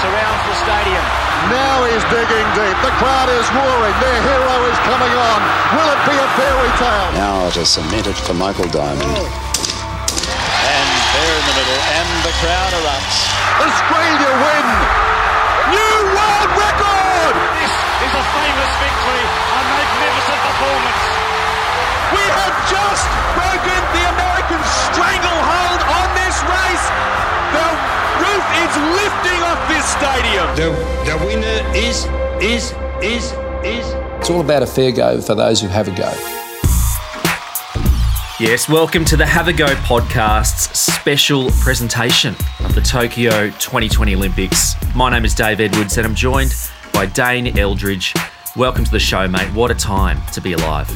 surrounds the stadium. Now he's digging deep. The crowd is roaring. Their hero is coming on. Will it be a fairy tale? Now it is cemented for Michael Diamond. Oh. And there in the middle, and the crowd erupts. Australia win. New world record. This is a famous victory, a magnificent performance. We have just broken the American stranglehold on this race. The roof is lifting off this stadium. The, the winner is, is, is, is. It's all about a fair go for those who have a go. Yes, welcome to the Have a Go podcast's special presentation of the Tokyo 2020 Olympics. My name is Dave Edwards and I'm joined by Dane Eldridge. Welcome to the show, mate. What a time to be alive.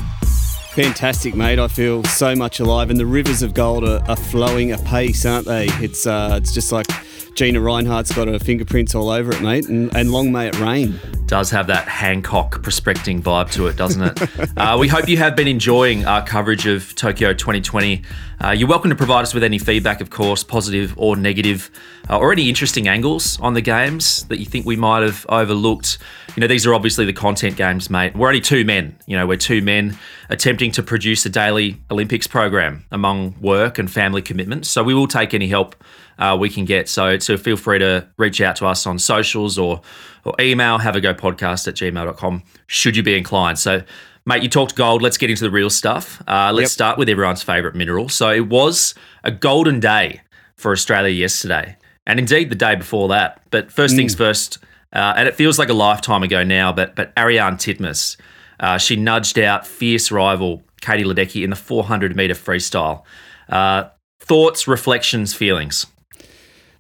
Fantastic, mate. I feel so much alive, and the rivers of gold are, are flowing apace, aren't they? It's uh, it's just like Gina Rinehart's got her fingerprints all over it, mate, and, and long may it rain. Does have that Hancock prospecting vibe to it, doesn't it? uh, we hope you have been enjoying our coverage of Tokyo 2020. Uh, you're welcome to provide us with any feedback, of course, positive or negative, uh, or any interesting angles on the games that you think we might have overlooked. You know, these are obviously the content games, mate. We're only two men. You know, we're two men attempting to produce a daily Olympics program among work and family commitments. So we will take any help uh, we can get. So, so feel free to reach out to us on socials or, or email have a go podcast at gmail.com should you be inclined. So, mate, you talked gold. Let's get into the real stuff. Uh, let's Yep. start with everyone's favourite mineral. So, it was a golden day for Australia yesterday, and indeed the day before that. But first things first, uh, and it feels like a lifetime ago now, but, but Ariane Titmus, uh, she nudged out fierce rival Katie Ledecky in the 400 metre freestyle. Uh, thoughts, reflections, feelings.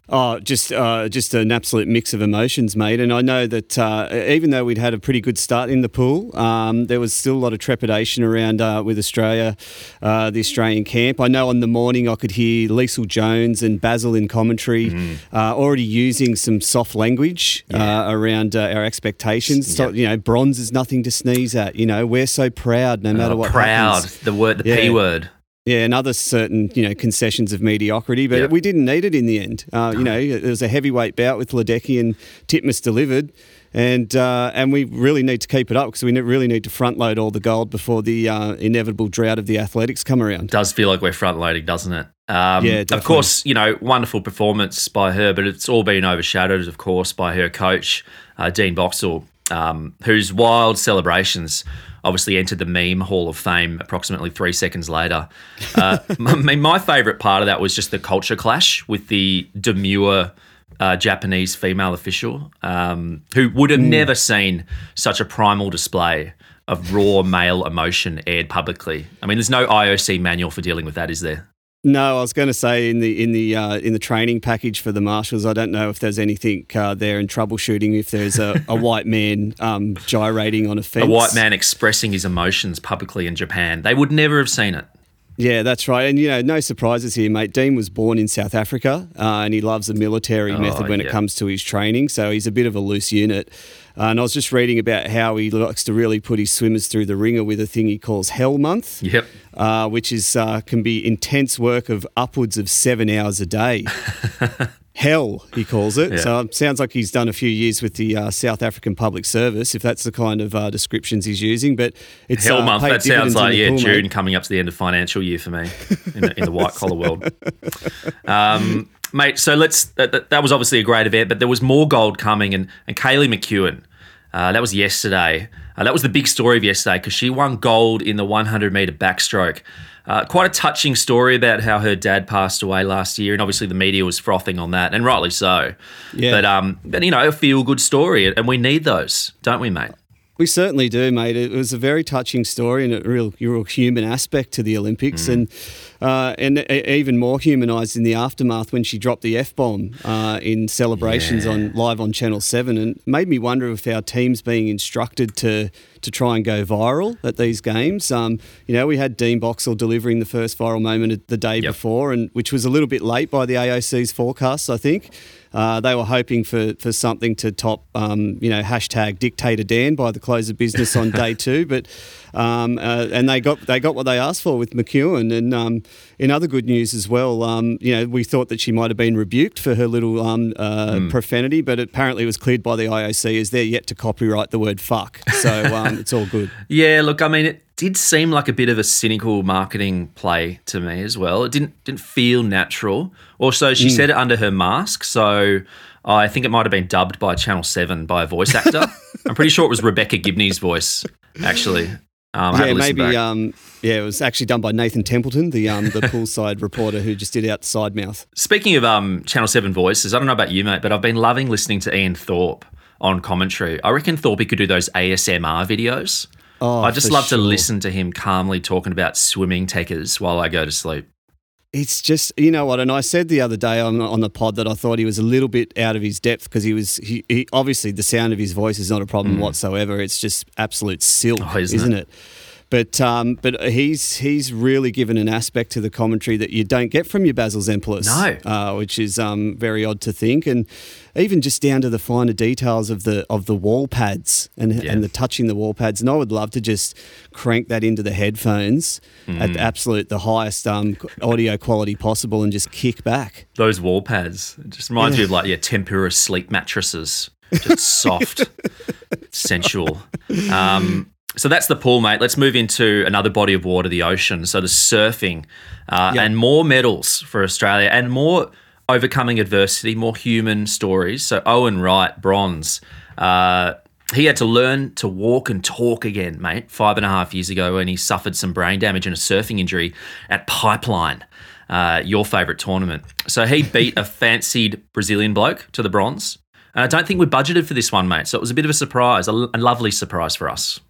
Oh, just uh, just an absolute mix of emotions, mate. And I know that uh, even though we'd had a pretty good start in the pool, um, there was still a lot of trepidation around uh, with Australia, uh, the Australian camp. I know on the morning I could hear Liesl Jones and Basil in commentary uh, already using some soft language uh, around uh, our expectations. So, you know, bronze is nothing to sneeze at. You know, we're so proud no matter Uh, what proud, happens. the word, the P word. Yeah, and other certain you know concessions of mediocrity, but Yeah. we didn't need it in the end. Uh, you know, it was a heavyweight bout with Ledecky and Titmus delivered, and uh, and we really need to keep it up because we really need to front load all the gold before the uh, inevitable drought of the athletics come around. Does feel like we're front loading, doesn't it? Um, Yeah, Of course, you know, wonderful performance by her, but it's all been overshadowed, of course, by her coach, uh, Dean Boxall, um, whose wild celebrations obviously entered the meme hall of fame approximately three seconds later. Uh, I mean, my favourite part of that was just the culture clash with the demure uh, Japanese female official um, who would have never seen such a primal display of raw male emotion aired publicly. I mean, there's no IOC manual for dealing with that, is there? No, I was going to say in the in the uh, in the training package for the marshals, I don't know if there's anything uh, there in troubleshooting if there's a, a white man um, gyrating on a fence. A white man expressing his emotions publicly in Japan. They would never have seen it. Yeah, that's right. And, you know, no surprises here, mate. Dean was born in South Africa uh, and he loves the military method when yeah. it comes to his training. So he's a bit of a loose unit. Uh, and I was just reading about how he likes to really put his swimmers through the ringer with a thing he calls Hell Month. Yep. Uh, which is uh, can be intense work of upwards of seven hours a day. Hell, he calls it. Yeah. So it sounds like he's done a few years with the uh, South African Public Service, if that's the kind of uh, descriptions he's using. But it's Hell uh, month. That sounds like yeah, pool, mate. June coming up to the end of financial year for me in the, in the white collar world. Um, mate, so let's. That, that, that was obviously a great event, but there was more gold coming, and and Kaylee McKeown. Uh, that was yesterday. Uh, that was the big story of yesterday because she won gold in the 100 meter backstroke. Uh, quite a touching story about how her dad passed away last year, and obviously the media was frothing on that, and rightly so. Yeah. But um, but you know, a feel good story, and we need those, don't we, mate? We certainly do, mate. It was a very touching story and a real, real human aspect to the Olympics, and uh, and e- even more humanised in the aftermath when she dropped the f bomb uh, in celebrations on live on Channel Seven, and made me wonder if our team's being instructed to to try and go viral at these games. Um, you know, we had Dean Boxall delivering the first viral moment the day Yep. before, and which was a little bit late by the AOC's forecasts, I think. Uh, they were hoping for, for something to top, um, you know, hashtag dictator Dan by the close of business on day two, but um, uh, and they got they got what they asked for with McKeown, and um, in other good news as well, um, you know, we thought that she might have been rebuked for her little um, uh, Hmm. profanity, but apparently it was cleared by the IOC as they're yet to copyright the word "fuck." So um, it's all good. Yeah, look, I mean, it did seem like a bit of a cynical marketing play to me as well. It didn't didn't feel natural. Also, she said it under her mask, so I think it might have been dubbed by Channel Seven by a voice actor. I'm pretty sure it was Rebecca Gibney's voice, actually. Um, yeah, maybe. Um, yeah, it was actually done by Nathan Templeton, the um, the poolside reporter who just did outside mouth. Speaking of um, Channel 7 voices, I don't know about you, mate, but I've been loving listening to Ian Thorpe on commentary. I reckon Thorpe could do those ASMR videos. Oh, I just love sure. to listen to him calmly talking about swimming techers while I go to sleep. It's just you know what, and I said the other day on on the pod that I thought he was a little bit out of his depth because he was he, he obviously the sound of his voice is not a problem whatsoever. It's just absolute silk, Mm. Oh, isn't isn't, it? it? But um, but he's he's really given an aspect to the commentary that you don't get from your Basil Zempilas, No. uh, which is um, very odd to think, and even just down to the finer details of the of the wall pads and Yeah. and the touching the wall pads. And I would love to just crank that into the headphones at Mm. the absolute the highest um, audio quality possible and just kick back. Those wall pads. It just reminds me of like, yeah, tempura sleep mattresses. Just soft, sensual. Um, so that's the pool, mate. Let's move into another body of water, the ocean. So the surfing uh, Yeah. and more medals for Australia and more overcoming adversity, more human stories. So Owen Wright, bronze. Uh, he had to learn to walk and talk again, mate, five and a half years ago when he suffered some brain damage and a surfing injury at Pipeline, uh, your favourite tournament. So he beat a fancied Brazilian bloke to the bronze. And I don't think we budgeted for this one, mate. So it was a bit of a surprise, a, a lovely surprise for us.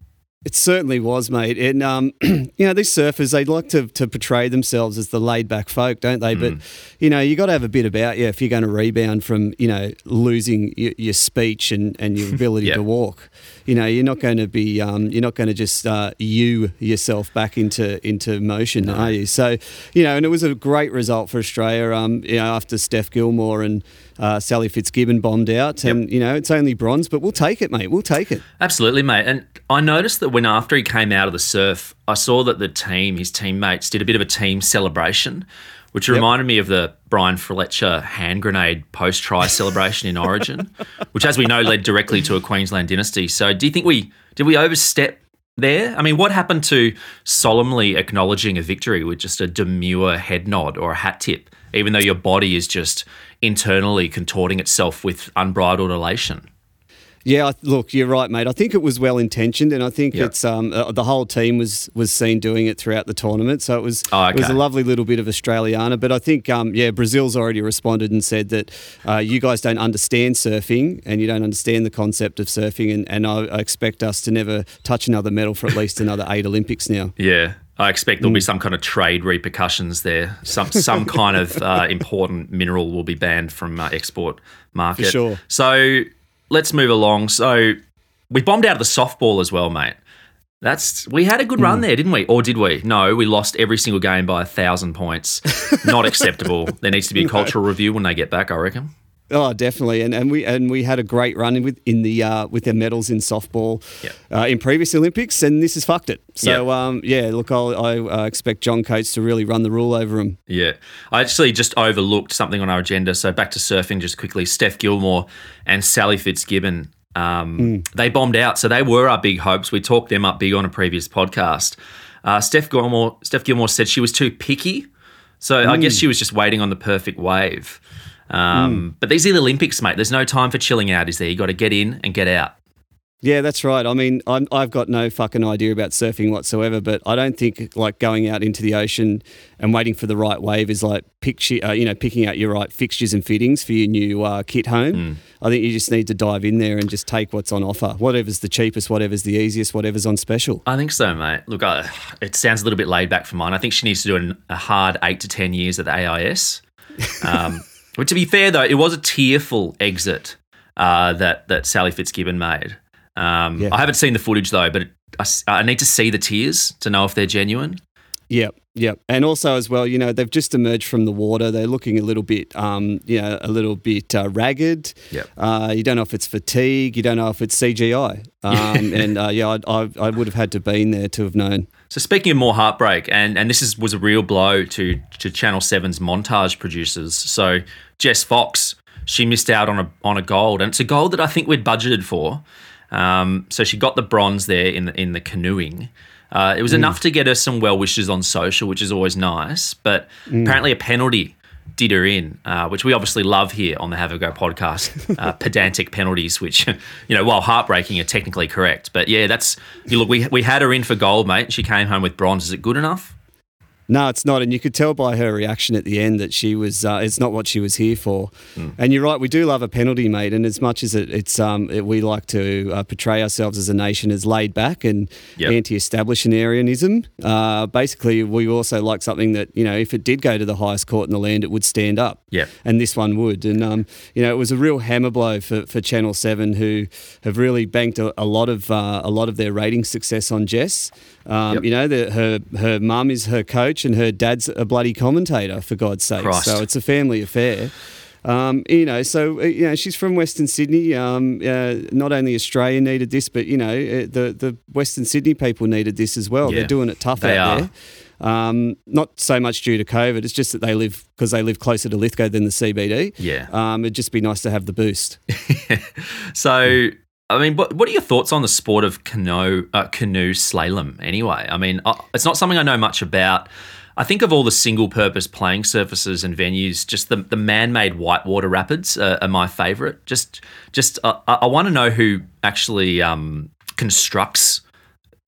It certainly was, mate. And um, you know, these surfers they like to, to portray themselves as the laid back folk, don't they? But you know, you got to have a bit about you if you're going to rebound from you know losing your, your speech and, and your ability Yeah. to walk. You know, you're not going to be um, you're not going to just uh, you yourself back into into motion, are you? So you know, and it was a great result for Australia. Um, you know, after Steph Gilmore and uh, Sally Fitzgibbon bombed out, and you know, it's only bronze, but we'll take it, mate. We'll take it. Absolutely, mate. And I noticed that when after he came out of the surf, I saw that the team, his teammates, did a bit of a team celebration, which reminded me of the Bryan Fletcher hand grenade post try celebration in Origin, which, as we know, led directly to a Queensland dynasty. So, do you think we did we overstep there? I mean, what happened to solemnly acknowledging a victory with just a demure head nod or a hat tip, even though your body is just internally contorting itself with unbridled elation? Yeah, I- look, you're right, mate. I think it was well intentioned, and I think Yeah. it's um, uh, the whole team was was seen doing it throughout the tournament. So it was Oh, it was a lovely little bit of Australiana. But I think um, yeah, Brazil's already responded and said that uh, you guys don't understand surfing and you don't understand the concept of surfing, and, and I, I expect us to never touch another medal for at least another eight Olympics now. Yeah. I expect there'll be some kind of trade repercussions there. Some some kind of uh, important mineral will be banned from uh, export market. For sure. So let's move along. So we bombed out of the softball as well, mate. That's we had a good run hmm. there, didn't we? Or did we? No, we lost every single game by a thousand points. Not acceptable. There needs to be a cultural review when they get back. I reckon. Oh, definitely, and and we and we had a great run with in the uh, with their medals in softball Yep. uh, in previous Olympics, and this has fucked it. So Yep. um, yeah, look, I'll, I uh, expect John Coates to really run the rule over him. Yeah. I actually just overlooked something on our agenda. So back to surfing just quickly. Steph Gilmore and Sally Fitzgibbon, um, they bombed out. So they were our big hopes. We talked them up big on a previous podcast. Uh, Steph Gilmore, Steph Gilmore said she was too picky. So I guess she was just waiting on the perfect wave. Um, But these are the Olympics, mate. There's no time for chilling out, is there? You got to get in and get out. Yeah, that's right. I mean, I'm, I've got no fucking idea about surfing whatsoever, but I don't think like going out into the ocean and waiting for the right wave is like picture, uh, you know, picking out your right fixtures and fittings for your new uh, kit home. I think you just need to dive in there and just take what's on offer. Whatever's the cheapest, whatever's the easiest, whatever's on special. I think so, mate. Look, I, it sounds a little bit laid back for mine. I think she needs to do an, a hard eight to 10 years at the AIS. Um, but to be fair, though, it was a tearful exit uh, that, that Sally Fitzgibbon made. Um, Yeah. I haven't seen the footage, though, but it, I, I need to see the tears to know if they're genuine. Yep, yep. And also as well, you know, they've just emerged from the water. They're looking a little bit, um, you know, a little bit uh, ragged. Yep. Uh, you don't know if it's fatigue. You don't know if it's CGI. Um, and uh, yeah, I, I, I would have had to been there to have known. So speaking of more heartbreak, and and this is was a real blow to to Channel 7's montage producers. So Jess Fox, she missed out on a on a gold, and it's a gold that I think we'd budgeted for. Um, so she got the bronze there in the in the canoeing. Uh, it was enough to get her some well wishes on social, which is always nice. But apparently, a penalty did her in, uh, which we obviously love here on the Have a Go podcast. Uh, pedantic penalties, which you know, while heartbreaking, are technically correct. But yeah, that's you look. We we had her in for gold, mate. She came home with bronze. Is it good enough? No, it's not, and you could tell by her reaction at the end that she was. Uh, it's not what she was here for. Hmm. And you're right, we do love a penalty, mate. And as much as it, it's, um, it, we like to uh, portray ourselves as a nation as laid back and Yep. anti-establishmentarianism, uh, basically we also like something that you know, if it did go to the highest court in the land, it would stand up. Yep. And this one would. And um, you know, it was a real hammer blow for, for Channel Seven, who have really banked a, a lot of uh, a lot of their rating success on Jess. Um, Yep. You know, the, her her mum is her coach, and her dad's a bloody commentator. For God's sake, Christ. so it's a family affair. Um, you know, so uh, you know she's from Western Sydney. Um, uh, not only Australia needed this, but you know uh, the the Western Sydney people needed this as well. Yeah, They're doing it tough they out are. there. Um, not so much due to COVID. It's just that they live because they live closer to Lithgow than the CBD. Yeah. Um, it'd just be nice to have the boost. So, I mean, what, what are your thoughts on the sport of canoe uh, canoe slalom? Anyway, I mean, uh, it's not something I know much about. I think of all the single-purpose playing surfaces and venues, just the, the man-made whitewater rapids uh, are my favourite. Just, just uh, I, I want to know who actually um, constructs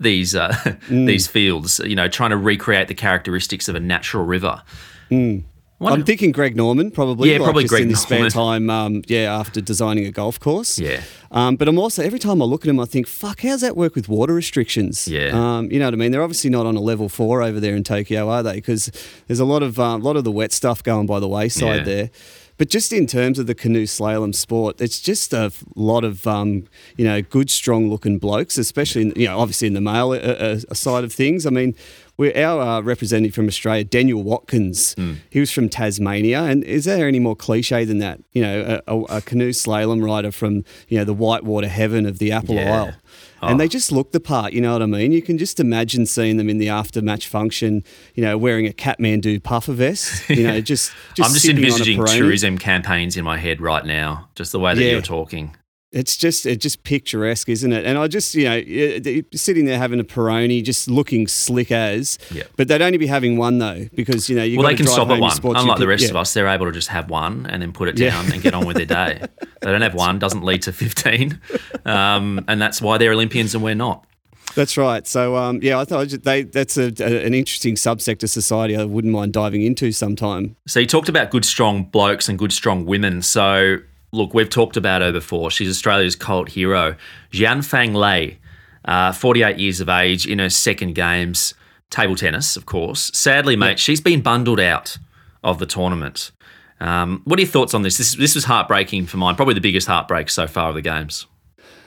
these uh, Mm. these fields. You know, trying to recreate the characteristics of a natural river. Wonder- I'm thinking Greg Norman probably. Yeah, like probably Greg in his spare Norman. time. Um, yeah, after designing a golf course. Yeah. Um, but I'm also every time I look at him, I think, fuck, how's that work with water restrictions? Yeah. Um, you know what I mean? They're obviously not on a level four over there in Tokyo, are they? Because there's a lot of uh, lot of the wet stuff going by the wayside Yeah. there. But just in terms of the canoe slalom sport, it's just a lot of um, you know good, strong-looking blokes, especially in, you know obviously in the male uh, uh, side of things. I mean, we're our uh, representative from Australia, Daniel Watkins. He was from Tasmania, and is there any more cliche than that? You know, a, a, a canoe slalom rider from you know the whitewater heaven of the Apple Yeah. Isle. And they just look the part, you know what I mean? You can just imagine seeing them in the after match function, you know, wearing a Kathmandu puffer vest, you know, just, just I'm just envisaging tourism campaigns in my head right now, just the way that Yeah. you're talking. It's just it's just picturesque, isn't it? And I just you know sitting there having a Peroni, just looking slick as. Yeah. But they'd only be having one though, because you know you. Well, they can drive stop at one. sports Unlike the rest pick- of us, they're able to just have one and then put it Yeah. down and get on with their day. They don't have one, doesn't lead to 15. Um, and that's why they're Olympians and we're not. That's right. So um, yeah, I thought they that's a, a, an interesting subsector society. I wouldn't mind diving into sometime. So you talked about good, strong blokes and good, strong women. So look, we've talked about her before. She's Australia's cult hero, Jian Fang Lay, uh, 48 years of age, in her second games, table tennis, of course. Sadly, mate, she's been bundled out of the tournament. Um, what are your thoughts on this? This this was heartbreaking for mine. Probably the biggest heartbreak so far of the games.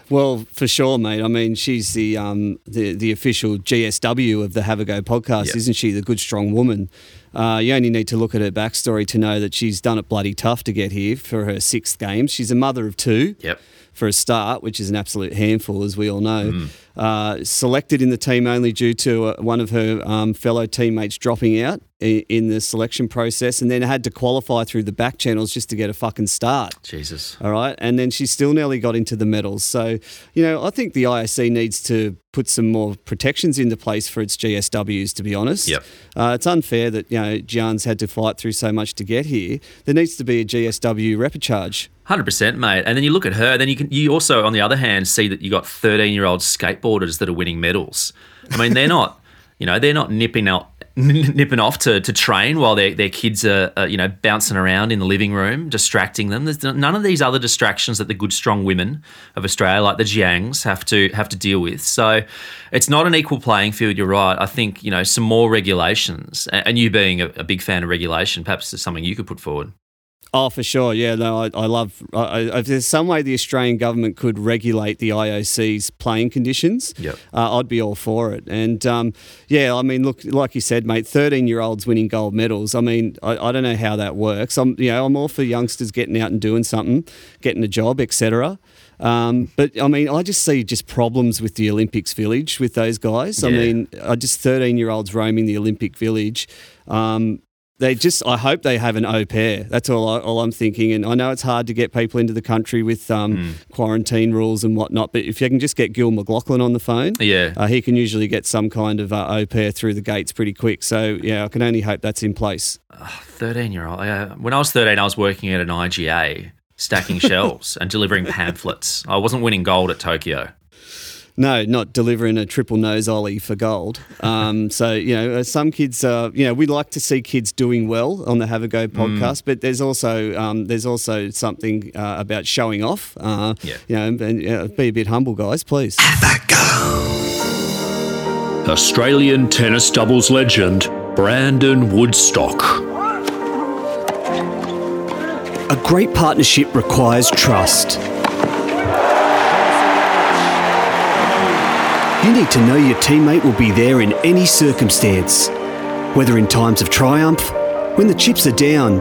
Well, for sure, mate. I mean, she's the um, the the official GSW of the Have a Go podcast, isn't she? The good, strong woman. Uh, you only need to look at her backstory to know that she's done it bloody tough to get here for her sixth game. She's a mother of two. Yep. For a start, which is an absolute handful, as we all know. Uh, selected in the team only due to uh, one of her um, fellow teammates dropping out in the selection process, and then had to qualify through the back channels just to get a fucking start. Jesus. All right. And then she still nearly got into the medals. So, you know, I think the ISC needs to put some more protections into place for its GSWs, to be honest. Yep. Uh, it's unfair that, you know, Jan's had to fight through so much to get here. There needs to be a GSW. Hundred percent, mate. And then you look at her. Then you can. You also, on the other hand, see that you got thirteen-year-old skateboarders that are winning medals. I mean, they're not. You know, they're not nipping out, nipping off to, to train while their their kids are, are you know bouncing around in the living room, distracting them. There's none of these other distractions that the good, strong women of Australia, like the Jiangs, have to have to deal with. So, it's not an equal playing field. You're right. I think you know some more regulations, and you being a, a big fan of regulation, perhaps is something you could put forward. Oh, for sure. Yeah, no, I, I love. I, if there's some way the Australian government could regulate the IOC's playing conditions, Yep. uh, I'd be all for it. And um, yeah, I mean, look, like you said, mate, 13 year olds winning gold medals. I mean, I, I don't know how that works. I'm, you know, I'm all for youngsters getting out and doing something, getting a job, etc. Um, but I mean, I just see just problems with the Olympics village with those guys. I mean, I just 13 year olds roaming the Olympic village. Um, they just, I hope they have an au pair. That's all, I, all I'm thinking. And I know it's hard to get people into the country with um, Hmm. quarantine rules and whatnot, but if you can just get Gil McLachlan on the phone, Yeah. uh, he can usually get some kind of uh, au pair through the gates pretty quick. So, yeah, I can only hope that's in place. 13 year old. Uh, when I was 13, I was working at an IGA stacking shelves and delivering pamphlets. I wasn't winning gold at Tokyo. No, not delivering a triple nose ollie for gold. Um, so you know, uh, some kids, uh, you know, we like to see kids doing well on the Have a Go podcast, but there's also um, there's also something uh, about showing off. Uh, Yeah. You know, and, and uh, be a bit humble, guys, please. Have a go. Australian tennis doubles legend Brandon Woodstock. A great partnership requires trust. You need to know your teammate will be there in any circumstance, whether in times of triumph, when the chips are down,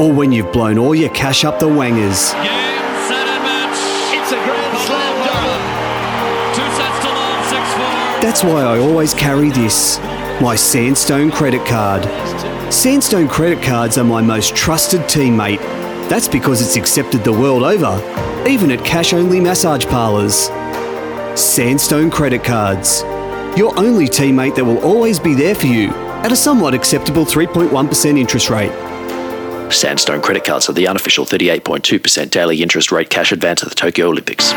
or when you've blown all your cash up the wangers. Game, set, and match. It's a grand slam double. Two sets to love, six four. That's why I always carry this my Sandstone credit card. Sandstone credit cards are my most trusted teammate. That's because it's accepted the world over, even at cash only massage parlours. Sandstone credit cards. Your only teammate that will always be there for you at a somewhat acceptable 3.1% interest rate. Sandstone credit cards are the unofficial 38.2% daily interest rate cash advance at the Tokyo Olympics.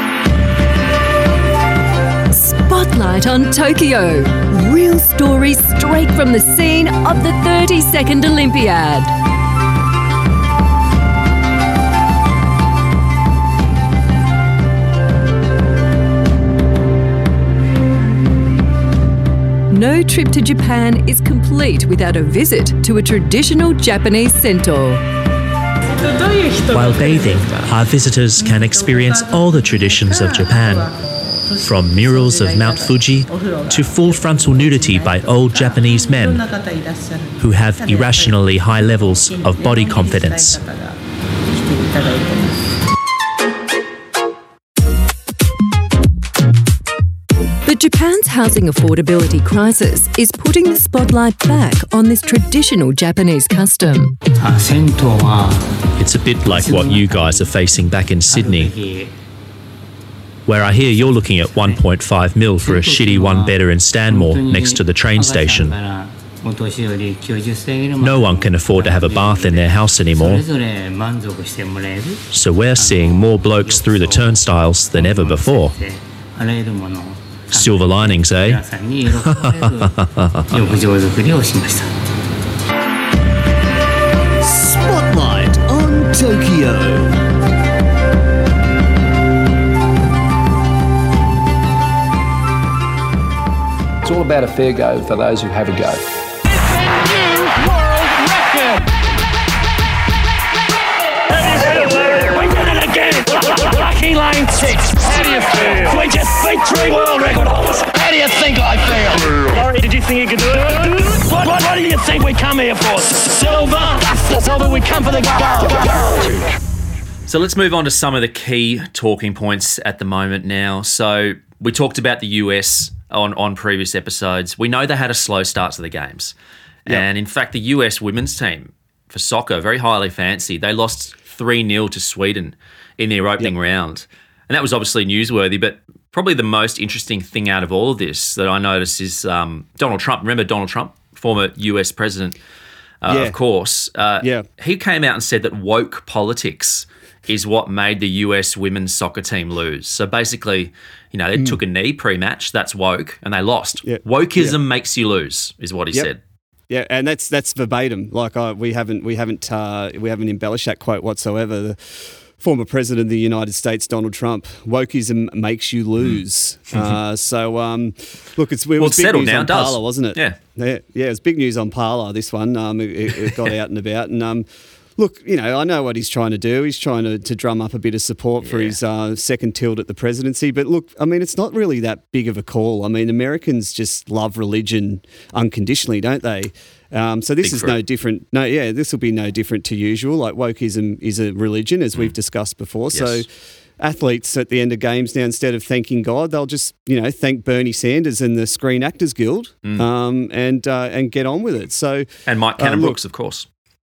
Spotlight on Tokyo. Real stories straight from the scene of the 32nd Olympiad. No trip to Japan is complete without a visit to a traditional Japanese sento. While bathing, our visitors can experience all the traditions of Japan. From murals of Mount Fuji to full frontal nudity by old Japanese men who have irrationally high levels of body confidence. Housing affordability crisis is putting the spotlight back on this traditional Japanese custom. It's a bit like what you guys are facing back in Sydney, where I hear you're looking at 1.5 mil for a shitty one bedder in Stanmore next to the train station. No one can afford to have a bath in their house anymore, so we're seeing more blokes through the turnstiles than ever before. Silver linings, eh? Spotlight on Tokyo. It's all about a fair go for those who have a go. Three world record holders. How do you think I feel? Laurie, did you think you could do it? What, what, what do you think we come here for? Silver? That's the silver. We come for the gold. So let's move on to some of the key talking points at the moment now. So we talked about the US on, on previous episodes. We know they had a slow start to the games. And in fact, the US women's team for soccer, very highly fancy, they lost 3 0 to Sweden in their opening round. And that was obviously newsworthy, but probably the most interesting thing out of all of this that I noticed is um, Donald Trump. Remember Donald Trump, former US president, uh, Yeah. of course. Uh, Yeah. He came out and said that woke politics is what made the US women's soccer team lose. So basically, you know, they took a knee pre-match. That's woke, and they lost. Yeah. Wokeism makes you lose, is what he Yep. said. Yeah, and that's that's verbatim. Like I, we haven't we haven't uh, we haven't embellished that quote whatsoever. The former president of the United States, Donald Trump, wokeism makes you lose. uh, so um, look, it's it Hmm. Well, was big settled news now, on it does. Parler, wasn't it? Yeah. yeah, yeah. It was big news on Parler. This one, um, it, it got out and about, and um, look, you know, I know what he's trying to do. He's trying to, to drum up a bit of support for his uh, second tilt at the presidency. But look, I mean, it's not really that big of a call. I mean, Americans just love religion unconditionally, don't they? Um, so this Big is no different. No, yeah, this will be no different to usual. Like wokeism is a religion, as we've discussed before. So Mm. Athletes at the end of games now, instead of thanking God, they'll just you know thank Bernie Sanders and the Screen Actors Guild, Mm. um, and uh, and get on with it. So And Mike Cannon look- Brooks, of course.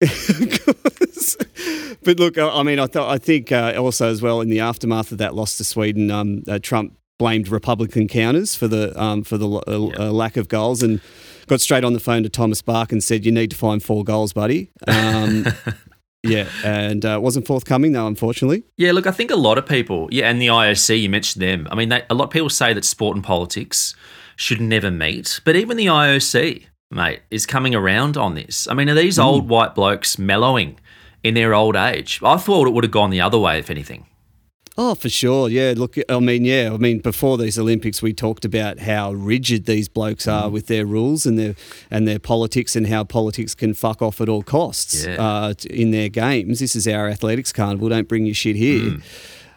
but look, I mean, I thought I think uh, also as well in the aftermath of that loss to Sweden, um, uh, Trump blamed Republican counters for the um, for the uh, uh, lack of goals and got straight on the phone to Thomas Bach and said, "You need to find four goals, buddy." Um, yeah, and uh, wasn't forthcoming though, unfortunately. Yeah, look, I think a lot of people, yeah, and the IOC, you mentioned them. I mean, they, a lot of people say that sport and politics should never meet, but even the IOC, mate, is coming around on this. I mean, are these Hmm. old white blokes mellowing in their old age? I thought it would have gone the other way, if anything. Oh, for sure. Yeah. Look, I mean, yeah. I mean, before these Olympics, we talked about how rigid these blokes Mm. are with their rules and their and their politics, and how politics can fuck off at all costs Yeah. uh, in their games. This is our athletics carnival. Don't bring your shit here. Mm.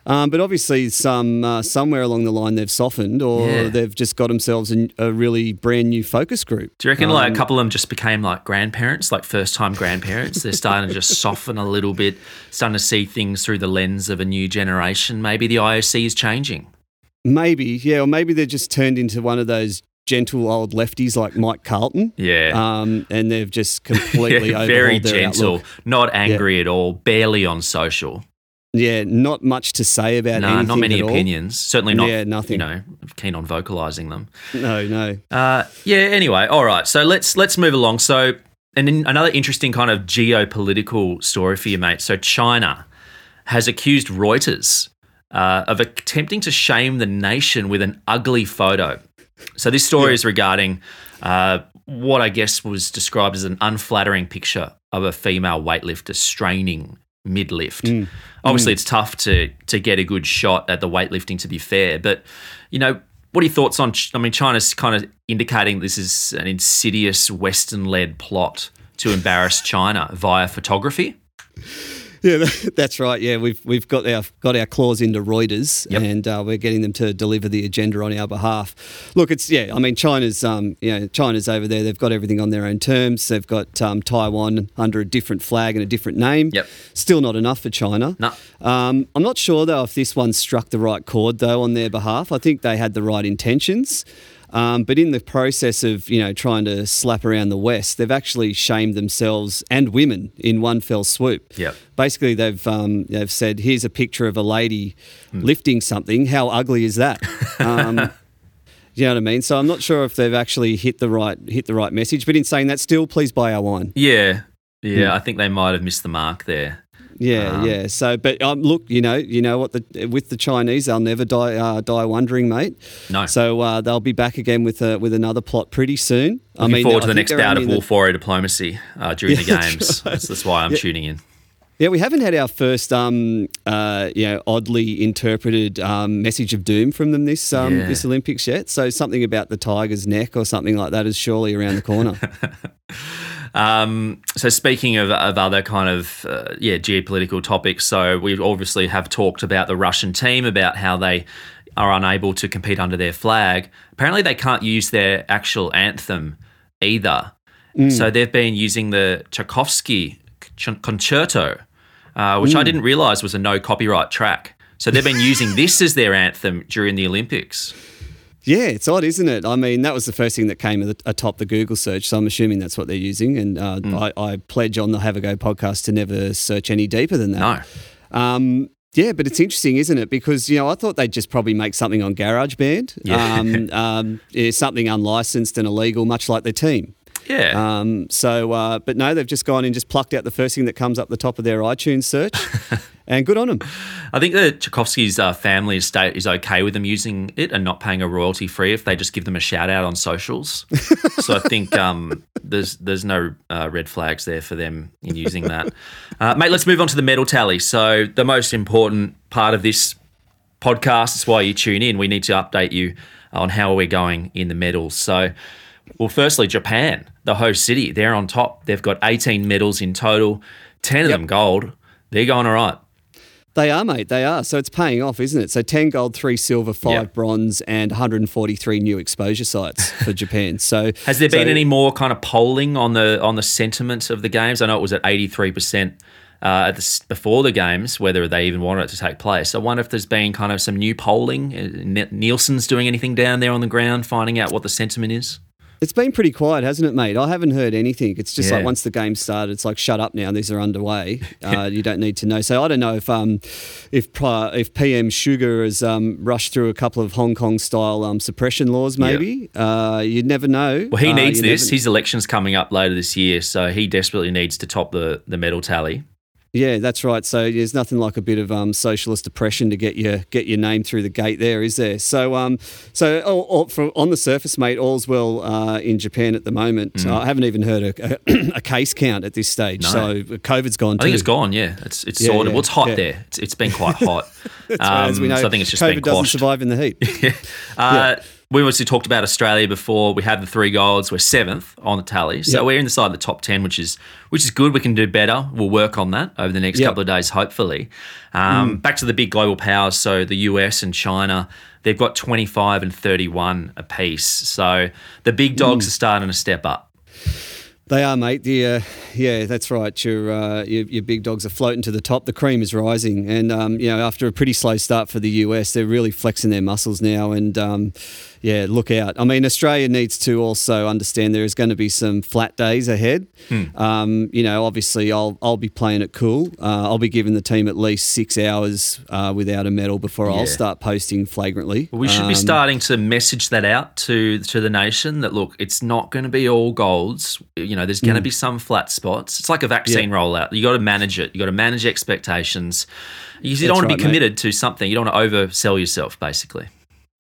Um, but obviously, some uh, somewhere along the line they've softened, or Yeah. they've just got themselves a, a really brand new focus group. Do you reckon like a Um, couple of them just became like grandparents, like first time grandparents? They're starting to just soften a little bit, starting to see things through the lens of a new generation. Maybe the IOC is changing. Maybe, yeah, or maybe they're just turned into one of those gentle old lefties like Mike Carlton. Yeah. Um, and they've just completely Yeah, very gentle, outlook. not angry at all, barely on social. Yeah, not much to say about No, anything not many opinions. Certainly not. Yeah, nothing. You know, keen on vocalizing them. No, no. Uh, yeah. Anyway, all right. So let's let's move along. So, and then another interesting kind of geopolitical story for you, mate. So China has accused Reuters uh, of attempting to shame the nation with an ugly photo. So this story is regarding uh, what I guess was described as an unflattering picture of a female weightlifter straining mid lift. Mm. Obviously, mm. it's tough to to get a good shot at the weightlifting. To be fair, but you know, what are your thoughts on? Ch- I mean, China's kind of indicating this is an insidious Western-led plot to embarrass China via photography. Yeah, that's right. Yeah, we've we've got our got our claws into Reuters, Yep. and uh, we're getting them to deliver the agenda on our behalf. Look, it's yeah. I mean, China's um, you know, China's over there. They've got everything on their own terms. They've got um, Taiwan under a different flag and a different name. Yep. Still not enough for China. No. Um, I'm not sure though if this one struck the right chord though on their behalf. I think they had the right intentions. Um, but in the process of you know trying to slap around the West, they've actually shamed themselves and women in one fell swoop. Yep. Basically, they've um, they've said, "Here's a picture of a lady Hmm. lifting something. How ugly is that?" Um, you know what I mean? So I'm not sure if they've actually hit the right hit the right message. But in saying that, still, please buy our wine. Yeah, yeah. Hmm. I think they might have missed the mark there. Yeah, Um, yeah. So, but um, look, you know, you know what the with the Chinese, they'll never die uh, die wondering, mate. No. So uh, they'll be back again with a, with another plot pretty soon. Looking forward to I the next bout of the- Wolf Warrior diplomacy uh, during the Yeah, that's games. right. That's, that's why I'm Yeah. tuning in. Yeah, we haven't had our first, um, uh, you know, oddly interpreted um, message of doom from them this um, Yeah. this Olympics yet. So something about the tiger's neck or something like that is surely around the corner. Um, so speaking of, of other kind of uh, yeah geopolitical topics, so we obviously have talked about the Russian team about how they are unable to compete under their flag. Apparently, they can't use their actual anthem either. So they've been using the Tchaikovsky concerto, uh, which I didn't realize was a no copyright track. So they've been using this as their anthem during the Olympics. Yeah, it's odd, isn't it? I mean, that was the first thing that came atop the Google search, so I'm assuming that's what they're using. And uh, I, I pledge on the Have a Go podcast to never search any deeper than that. No. Um, yeah, but it's interesting, isn't it? Because you know, I thought they'd just probably make something on GarageBand, Yeah. um, um, something unlicensed and illegal, much like their team. Yeah. Um, so, uh, but no, they've just gone and just plucked out the first thing that comes up the top of their iTunes search, and good on them. I think that Tchaikovsky's uh, family estate is okay with them using it and not paying a royalty free if they just give them a shout out on socials. so I think um, there's there's no uh, red flags there for them in using that. Uh, mate, let's move on to the medal tally. So the most important part of this podcast is why you tune in. We need to update you on how we're going in the medals. So, well, firstly, Japan, the host city, they're on top. They've got 18 medals in total. 10 of Yep. them gold. They're going all right. They are, mate. They are. So it's paying off, isn't it? So 10 gold, 3 silver, 5 Yeah. bronze, and 143 new exposure sites for Japan. So Has there been so- any more kind of polling on the on the sentiment of the games? I know it was at 83% uh, at the, before the games, whether they even wanted it to take place. I wonder if there's been kind of some new polling. Uh, Nielsen's doing anything down there on the ground, finding out what the sentiment is? It's been pretty quiet, hasn't it, mate? I haven't heard anything. It's just Yeah. like once the game started, it's like shut up now. These are underway. Uh, you don't need to know. So I don't know if um, if if PM Suga has um, rushed through a couple of Hong Kong style um, suppression laws. Maybe uh, you'd never know. Well, he Uh, needs this. never- His election's coming up later this year, so he desperately needs to top the, the medal tally. Yeah, that's right. So there's nothing like a bit of um, socialist oppression to get your get your name through the gate. There is there. So um, so all, all, from on the surface, mate, all's well uh, in Japan at the moment. Mm. I haven't even heard a, a, a case count at this stage. No. So COVID's gone. I think it's gone. Yeah, it's it's Yeah, sorted. yeah, well, it's hot yeah. there. It's, it's been quite hot. That's right, as we know, Um, so I think it's just COVID been doesn't survive in the heat. Uh, We obviously talked about Australia before. We had the three golds. We're seventh on the tally, so Yep. we're inside the side of the top ten, which is which is good. We can do better. We'll work on that over the next Yep. couple of days, hopefully. Um, Back to the big global powers. So the US and China, they've got twenty five and thirty one apiece. So the big dogs Mm. are starting to step up. They are, mate. The, uh, yeah, that's right. Your, uh, your your big dogs are floating to the top. The cream is rising, and um, you know after a pretty slow start for the US, they're really flexing their muscles now. And um, yeah, look out. I mean, Australia needs to also understand there is going to be some flat days ahead. Hmm. Um, you know, obviously, I'll I'll be playing it cool. Uh, I'll be giving the team at least six hours uh, without a medal before Yeah. I'll start posting flagrantly. We should be Um, starting to message that out to to the nation that look, it's not going to be all golds. You know, there's going to Mm. be some flat spots. It's like a vaccine rollout. You got to manage it. You got to manage expectations. You, you don't want to be mate. committed to something. You don't want to oversell yourself, basically.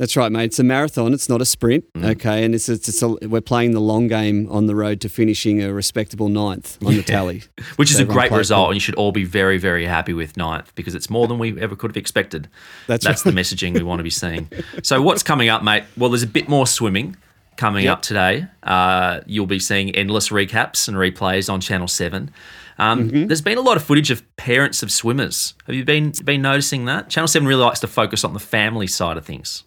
That's right, mate. It's a marathon. It's not a sprint. Mm. Okay, and it's, it's, it's a, we're playing the long game on the road to finishing a respectable ninth on the tally, Which is a great result, cool. and you should all be very, very happy with ninth because it's more than we ever could have expected. That's That's the messaging we want to be seeing. So, what's coming up, mate? Well, there's a bit more swimming coming Yep. up today. Uh, you'll be seeing endless recaps and replays on Channel 7. Um, Mm-hmm. There's been a lot of footage of parents of swimmers. Have you been been noticing that? Channel 7 really likes to focus on the family side of things.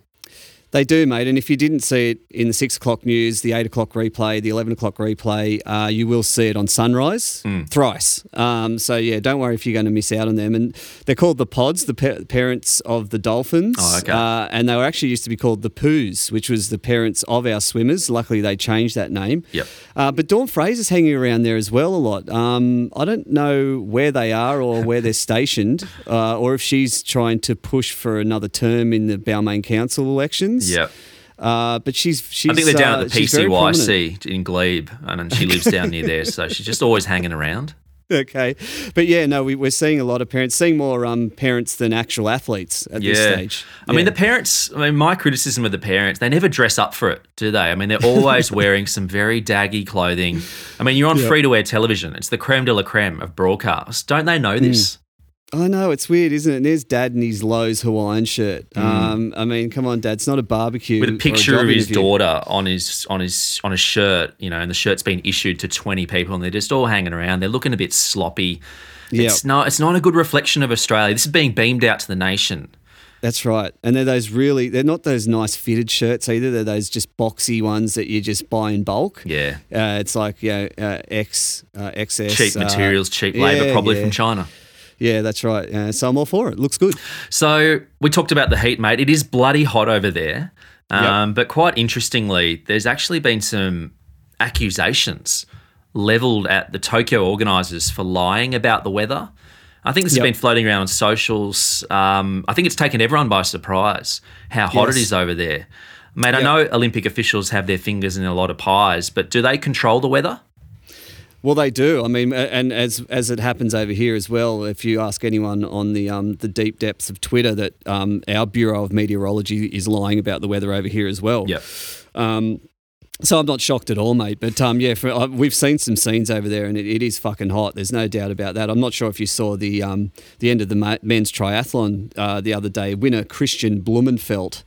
They do, mate. And if you didn't see it in the six o'clock news, the eight o'clock replay, the eleven o'clock replay, uh, you will see it on Sunrise Hmm. thrice. Um, so yeah, don't worry if you're going to miss out on them. And they're called the Pods, the pa- parents of the Dolphins. Oh, okay. Uh, and they were actually used to be called the Poos, which was the parents of our swimmers. Luckily, they changed that name. Yep. Uh, but Dawn Fraser's hanging around there as well a lot. Um, I don't know where they are or where they're stationed, uh, or if she's trying to push for another term in the Balmain Council elections. Yep. Uh, but she's she's. I think they're down uh, at the prominent. PCYC in Glebe, and she lives down near there, so she's just always hanging around. Okay, but yeah, no, we, we're seeing a lot of parents, seeing more um, parents than actual athletes at this stage. I mean, the parents, I mean, my criticism of the parents, they never dress up for it, do they? I mean, they're always wearing some very daggy clothing. I mean, you're on Yeah. free to air television, it's the creme de la creme of broadcast. Don't they know this? I know it's weird, isn't it? And there's Dad in his Lowe's Hawaiian shirt. Mm. Um, I mean, come on, Dad, it's not a barbecue With a picture job of his interview. daughter on his on his on his shirt, you know, and the shirt's been issued to twenty people, and they're just all hanging around. They're looking a bit sloppy. Yeah. It's not. It's not a good reflection of Australia. This is being beamed out to the nation. That's right. And they're those really, they're not those nice fitted shirts either. They're those just boxy ones that you just buy in bulk. Yeah. Uh, it's like, you know, uh, X, uh, XS. Cheap uh, materials, cheap labour, yeah, probably yeah. from China. Yeah, that's right. Uh, so I'm all for it. Looks good. So we talked about the heat, mate. It is bloody hot over there. Um, But quite interestingly, there's actually been some accusations leveled at the Tokyo organisers for lying about the weather. I think this Yep. has been floating around on socials. Um, I think it's taken everyone by surprise how hot it Yes. is over there. Mate, I know Olympic officials have their fingers in a lot of pies, but do they control the weather? Well, they do. I mean, and as as it happens over here as well, if you ask anyone on the um, the deep depths of Twitter, that um, our Bureau of Meteorology is lying about the weather over here as well. Yep. Um, so I'm not shocked at all, mate. But um, yeah, for, uh, we've seen some scenes over there, and it, it is fucking hot. There's no doubt about that. I'm not sure if you saw the um, the end of the ma- men's triathlon uh, the other day. Winner Kristian Blummenfelt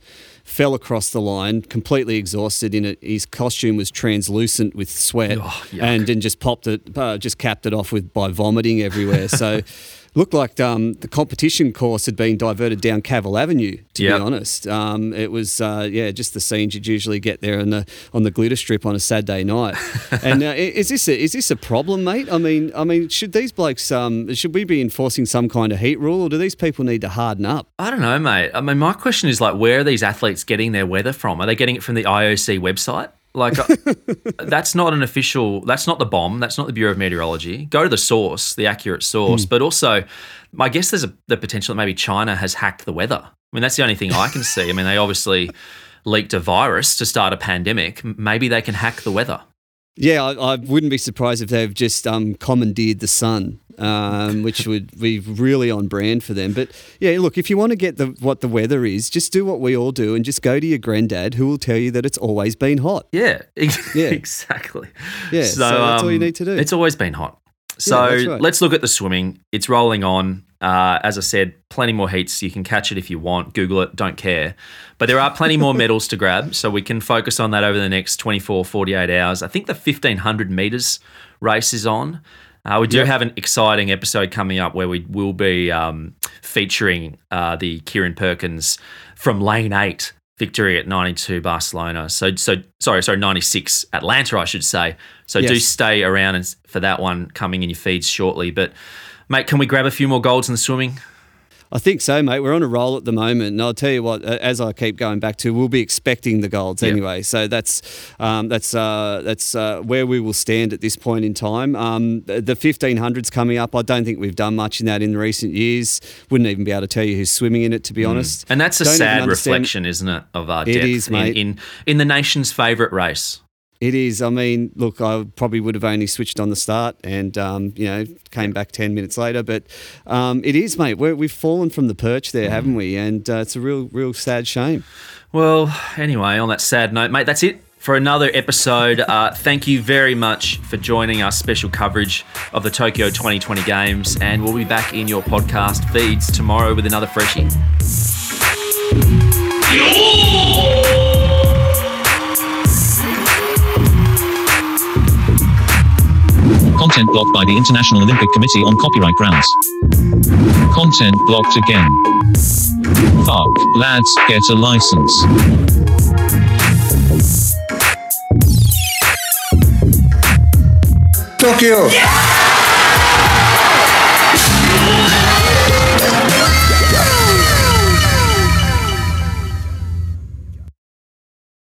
fell across the line, completely exhausted in it. His costume was translucent with sweat, Oh, and then just popped it, uh, just capped it off with by vomiting everywhere. so. Looked like um, the competition course had been diverted down Cavill Avenue. To Yep. be honest, um, it was uh, yeah, just the scenes you'd usually get there on the on the glitter strip on a Saturday night. and uh, is this a, is this a problem, mate? I mean, I mean, should these blokes um, should we be enforcing some kind of heat rule, or do these people need to harden up? I don't know, mate. I mean, my question is like, where are these athletes getting their weather from? Are they getting it from the IOC website? Like, uh, that's not an official. That's not the bomb. That's not the Bureau of Meteorology. Go to the source, the accurate source. But also, I guess there's a, the potential that maybe China has hacked the weather. I mean, that's the only thing I can see. I mean, they obviously leaked a virus to start a pandemic. Maybe they can hack the weather. Yeah, I, I wouldn't be surprised if they've just um, commandeered the sun, um, which would be really on brand for them. But yeah, look, if you want to get the what the weather is, just do what we all do and just go to your granddad, who will tell you that it's always been hot. Yeah, ex- Yeah. exactly. Yeah, so that's all you need to do. It's always been hot. So that's right. let's look at the swimming. It's rolling on. Uh, as I said, plenty more heats. You can catch it if you want. Google it. Don't care. But there are plenty more medals to grab. So we can focus on that over the next 24, 48 hours. I think the 1500 meters race is on. Uh, we do have an exciting episode coming up where we will be um, featuring uh, the Kieran Perkins from lane eight victory at 92 Barcelona. So, so sorry, sorry, 96 Atlanta, I should say. So do stay around for that one coming in your feeds shortly. But, mate, can we grab a few more golds in the swimming? I think so, mate. We're on a roll at the moment, and I'll tell you what. As I keep going back to, we'll be expecting the golds Yeah. anyway. So that's um, that's uh, that's uh, where we will stand at this point in time. Um, the the 1500s coming up. I don't think we've done much in that in recent years. Wouldn't even be able to tell you who's swimming in it, to be honest. And that's a Don't sad reflection, isn't it, of our It depth is, in, in in the nation's favourite race. It is. I mean, look, I probably would have only switched on the start and, um, you know, came back 10 minutes later. But um, it is, mate. We're, we've fallen from the perch there, haven't we? And uh, it's a real, real sad shame. Well, anyway, on that sad note, mate, that's it for another episode. Uh, thank you very much for joining our special coverage of the Tokyo 2020 Games, and we'll be back in your podcast feeds tomorrow with another freshie. Content blocked by the International Olympic Committee on copyright grounds. Content blocked again. Fuck, lads, get a license. Tokyo!